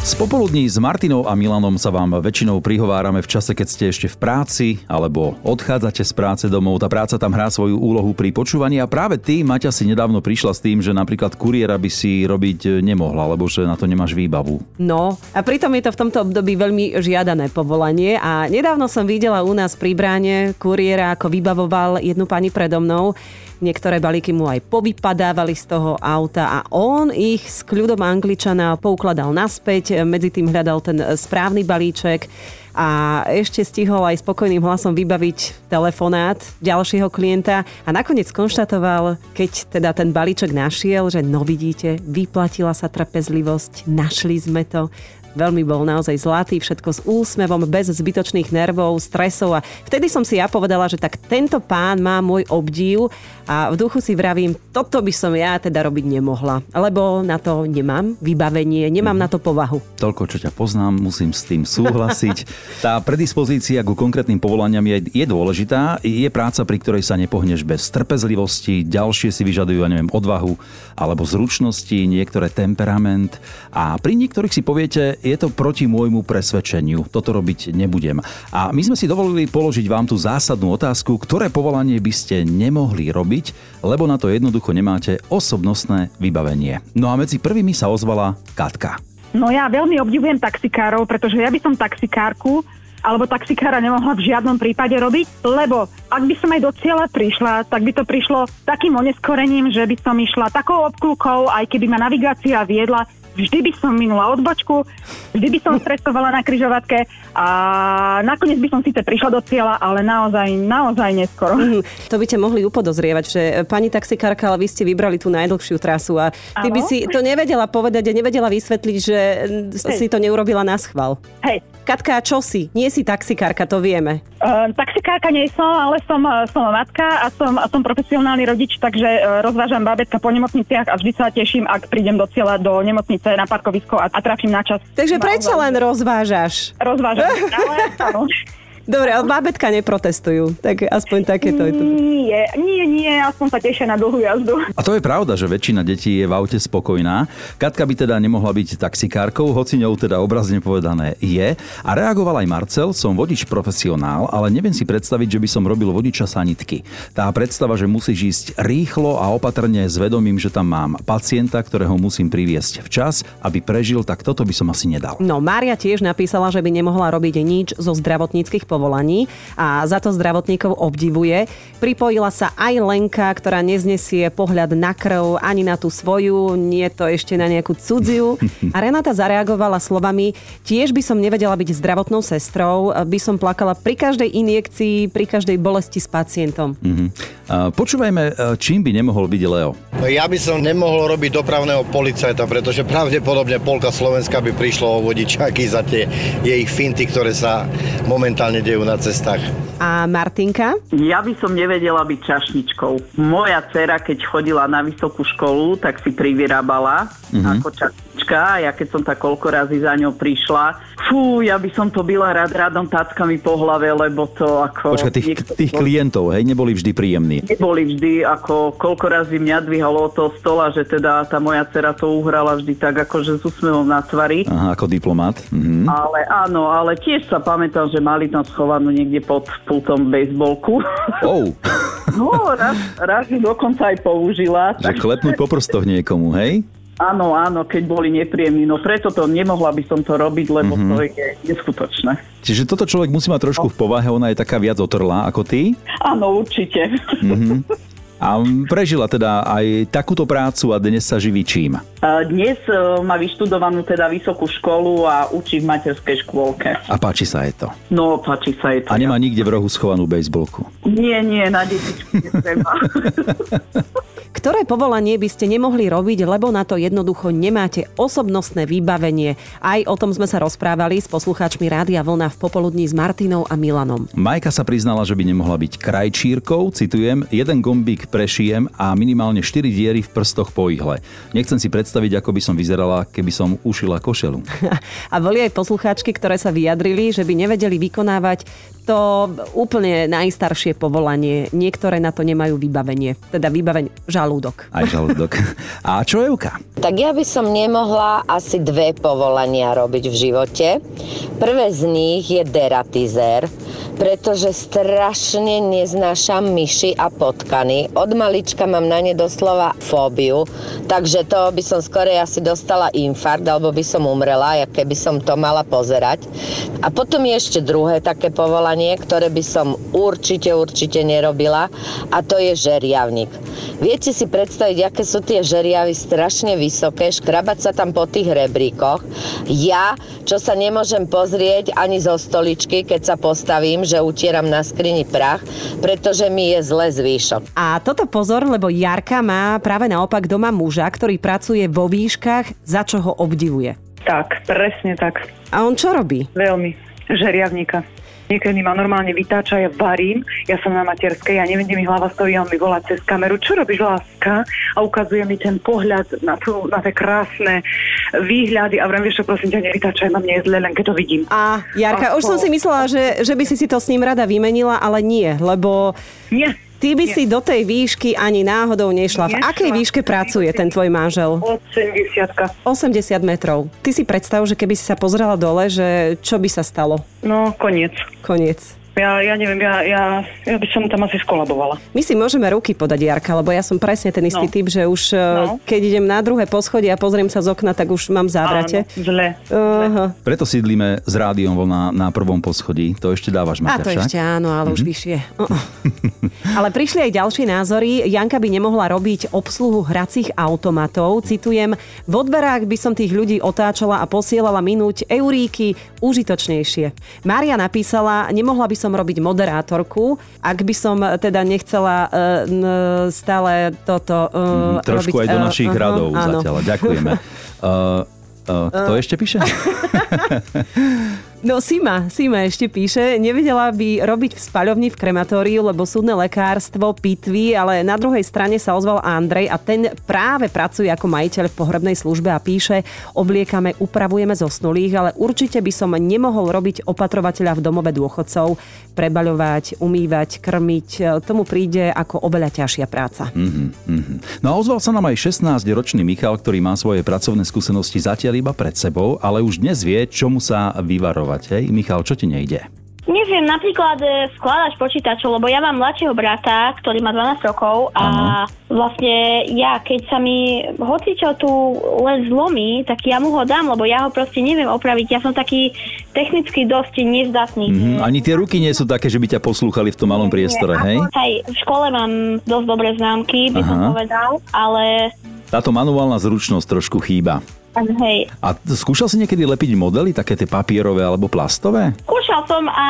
Z s Martinou a Milanom sa vám väčšinou prihovárame v čase, keď ste ešte v práci alebo odchádzate z práce domov. Tá práca tam hrá svoju úlohu pri počúvaní a práve ty, Maťa, si nedávno prišla s tým, že napríklad kuriéra by si robiť nemohla, lebo že na to nemáš výbavu. No, a pritom je to v tomto období veľmi žiadané povolanie a nedávno som videla u nás pri bráne kuriéra, ako vybavoval jednu pani predo mnou. Niektoré balíky mu aj povypadávali z toho auta a on ich s kľudom angličana poukladal naspäť, medzi tým hľadal ten správny balíček a ešte stihol aj spokojným hlasom vybaviť telefonát ďalšieho klienta a nakoniec konštatoval, keď teda ten balíček našiel, že no vidíte, vyplatila sa trpezlivosť, našli sme to, Veľmi bol naozaj zlatý, všetko s úsmevom, bez zbytočných nervov, stresov a vtedy som si ja povedala, že tak tento pán má môj obdiv a v duchu si vravím, toto by som ja teda robiť nemohla, lebo na to nemám vybavenie, nemám mm. na to povahu. Toľko, čo ťa poznám, musím s tým súhlasiť. Tá predispozícia ku konkrétnym povolaniam je, je dôležitá. Je práca, pri ktorej sa nepohneš bez trpezlivosti, ďalšie si vyžadujú, ja neviem, odvahu alebo zručnosti, niektoré temperament a pri niektorých si poviete, je to proti môjmu presvedčeniu. Toto robiť nebudem. A my sme si dovolili položiť vám tú zásadnú otázku, ktoré povolanie by ste nemohli robiť, lebo na to jednoducho nemáte osobnostné vybavenie. No a medzi prvými sa ozvala Katka. No ja veľmi obdivujem taxikárov, pretože ja by som taxikárku alebo taxikára nemohla v žiadnom prípade robiť, lebo ak by som aj do cieľa prišla, tak by to prišlo takým oneskorením, že by som išla takou obklúkou, aj keby ma navigácia viedla, vždy by som minula odbočku, vždy by som stresovala na kryžovatke a nakoniec by som síce prišla do cieľa, ale naozaj, naozaj neskoro. Mm, to by ťa mohli upodozrievať, že pani taxikárka, ale vy ste vybrali tú najdlhšiu trasu a ty ano? by si to nevedela povedať a nevedela vysvetliť, že Hej. si to neurobila na schvál. Hej. Katka, čo si? Nie si taxikárka, to vieme. Uh, taxikárka nie som, ale som, som matka a som, a som profesionálny rodič, takže uh, rozvážam bábetka po nemocniciach a vždy sa teším, ak prídem do cieľa do nemocnice na parkovisko a, a trafím na čas. Takže prečo len rozvážaš? Rozvážam, ale. Dobre, ale bábetka neprotestujú, tak aspoň takéto je to. Nie, nie, nie, aspoň sa tešia na dlhú jazdu. A to je pravda, že väčšina detí je v aute spokojná. Katka by teda nemohla byť taxikárkou, hoci ňou teda obrazne povedané je. A reagoval aj Marcel, som vodič profesionál, ale neviem si predstaviť, že by som robil vodiča sanitky. Tá predstava, že musíš ísť rýchlo a opatrne s vedomím, že tam mám pacienta, ktorého musím priviesť včas, aby prežil, tak toto by som asi nedal. No, Mária tiež napísala, že by nemohla robiť nič zo zdravotníckých povolení povolaní a za to zdravotníkov obdivuje. Pripojila sa aj Lenka, ktorá neznesie pohľad na krv ani na tú svoju, nie to ešte na nejakú cudziu. A Renata zareagovala slovami, tiež by som nevedela byť zdravotnou sestrou, by som plakala pri každej injekcii, pri každej bolesti s pacientom. Mm-hmm. Počúvajme, čím by nemohol byť Leo? Ja by som nemohol robiť dopravného policajta, pretože pravdepodobne polka Slovenska by prišlo o vodičáky za tie jej finty, ktoré sa momentálne dejú na cestách. A Martinka? Ja by som nevedela byť čašničkou. Moja dcera, keď chodila na vysokú školu, tak si privyrábala mm-hmm. ako čašnička. A ja keď som tak koľko razy za ňou prišla, fú, ja by som to byla rád rádom táckami po hlave, lebo to ako... Počkaj, tých, tých klientov, hej, neboli vždy príjemní. Neboli vždy, ako koľko razy mňa dvihalo od toho stola, že teda tá moja dcera to uhrala vždy tak, akože s úsmevom na tvári. Aha, ako diplomat. Mhm. Ale áno, ale tiež sa pamätám, že mali tam schovanú niekde pod pultom bejsbolku. Oh. no, raz, raz ju dokonca aj použila. Že tak... klepnúť po prstoch niekomu, hej? Áno, áno, keď boli nepríjemní. No preto to nemohla by som to robiť, lebo mm-hmm. to je neskutočné. Čiže toto človek musí mať trošku v povahe, ona je taká viac otrlá ako ty? Áno, určite. Mm-hmm. A prežila teda aj takúto prácu a dnes sa živí čím? Dnes e, má vyštudovanú teda vysokú školu a učí v materskej škôlke. A páči sa jej to? No, páči sa jej to. A nemá nikde v rohu schovanú bejsbolku? Nie, nie, na detičku netreba. ktoré povolanie by ste nemohli robiť, lebo na to jednoducho nemáte osobnostné vybavenie. Aj o tom sme sa rozprávali s poslucháčmi Rádia Vlna v popoludní s Martinou a Milanom. Majka sa priznala, že by nemohla byť krajčírkou, citujem, jeden gombík prešijem a minimálne 4 diery v prstoch po ihle. Nechcem si predstaviť, ako by som vyzerala, keby som ušila košelu. A boli aj poslucháčky, ktoré sa vyjadrili, že by nevedeli vykonávať to úplne najstaršie povolanie. Niektoré na to nemajú vybavenie. Teda vybavenie žalúdok. Aj žalúdok. A čo Euka? Tak ja by som nemohla asi dve povolania robiť v živote. Prvé z nich je deratizér, pretože strašne neznášam myši a potkany. Od malička mám na ne doslova fóbiu, takže to by som skorej asi dostala infarkt, alebo by som umrela, keby som to mala pozerať. A potom je ešte druhé také povolanie, ktoré by som určite, určite nerobila a to je žeriavnik. Viete si predstaviť, aké sú tie žeriavy strašne vysoké, škrabať sa tam po tých rebríkoch. Ja, čo sa nemôžem pozrieť ani zo stoličky, keď sa postavím, že utieram na skrini prach, pretože mi je zle zvýšok. A toto pozor, lebo Jarka má práve naopak doma muža, ktorý pracuje vo výškach, za čo ho obdivuje. Tak, presne tak. A on čo robí? Veľmi. Žeriavníka. Niekedy ma normálne vytáča, ja varím, ja som na materskej, ja neviem, kde mi hlava stojí, on mi volá cez kameru, čo robíš láska? A ukazuje mi ten pohľad na, tú, na tie krásne výhľady a vrem, vieš čo, prosím ťa, nevytáčaj ma, mne je zle, len keď to vidím. A Jarka, A už som si myslela, že, že by si si to s ním rada vymenila, ale nie, lebo Nie. Ty by si do tej výšky ani náhodou nešla. V akej výške pracuje ten tvoj manžel? 80 80 metrov. Ty si predstav, že keby si sa pozrela dole, že čo by sa stalo? No, koniec. Koniec. Ja, ja neviem, ja, ja, ja by som tam asi skolabovala. My si môžeme ruky podať, Jarka, lebo ja som presne ten istý No. typ, že už no. No. keď idem na druhé poschodie a pozriem sa z okna, tak už mám závrate. Áno, zle. Aha. Preto sídlime s rádiom na, na prvom poschodí. To ešte dávaš, A Maťa, to však? ešte áno, ale už vyššie. Uh-uh. ale prišli aj ďalšie názory. Janka by nemohla robiť obsluhu hracích automatov. Citujem, v odberách by som tých ľudí otáčala a posielala minúť euríky užitočnejšie. Mária napísala, nemohla by som robiť moderátorku, ak by som teda nechcela uh, stále toto uh, Trošku robiť. aj do našich aha, radov áno. zatiaľ. Ďakujeme. Uh, uh, kto ešte píše? No Sima, Sima ešte píše, nevedela by robiť v spaľovni v krematóriu, lebo súdne lekárstvo pitví, ale na druhej strane sa ozval Andrej a ten práve pracuje ako majiteľ v pohrebnej službe a píše, obliekame, upravujeme zosnulých, ale určite by som nemohol robiť opatrovateľa v domove dôchodcov, prebaľovať, umývať, krmiť, tomu príde ako oveľa ťažšia práca. No a ozval sa nám aj 16-ročný Michal, ktorý má svoje pracovné skúsenosti zatiaľ iba pred sebou, ale už dnes vie, čomu sa vyvarovať. Hej, Michal, čo ti nejde? Neviem, napríklad e, skladať počítačov, lebo ja mám mladšieho brata, ktorý má 12 rokov a vlastne ja, keď sa mi hocičo tu len zlomí, tak ja mu ho dám, lebo ja ho proste neviem opraviť. Ja som taký technicky dosť nezdatný. Mhm, ani tie ruky nie sú také, že by ťa poslúchali v tom malom priestore, hej? Hej, v škole mám dosť dobré známky, by som Aha. povedal, ale Táto manuálna zručnosť trošku chýba. Hej, A skúšal si niekedy lepiť modely, také tie papierové alebo plastové? skúšal som a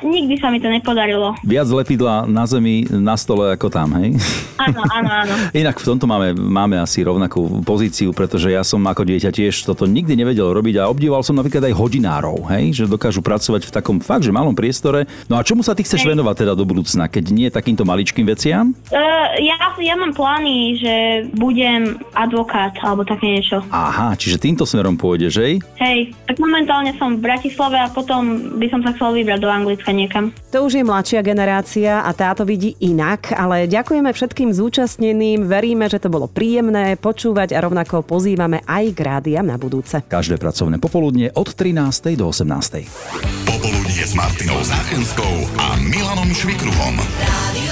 nikdy sa mi to nepodarilo. Viac lepidla na zemi, na stole ako tam, hej? Áno, áno, áno. Inak v tomto máme, máme asi rovnakú pozíciu, pretože ja som ako dieťa tiež toto nikdy nevedel robiť a obdivoval som napríklad aj hodinárov, hej? že dokážu pracovať v takom fakt, že malom priestore. No a čomu sa ty chceš venovať teda do budúcna, keď nie takýmto maličkým veciam? Uh, ja, ja mám plány, že budem advokát alebo také niečo. Aha, čiže týmto smerom pôjdeš, hej? Hej, tak momentálne som v Bratislave a potom by som sa chcel vybrať do Anglicka niekam. To už je mladšia generácia a táto vidí inak, ale ďakujeme všetkým zúčastneným, veríme, že to bolo príjemné počúvať a rovnako pozývame aj k rádiam na budúce. Každé pracovné popoludne od 13. do 18. Popoludnie s Martinou Záchenskou a Milanom Švikruhom. Radio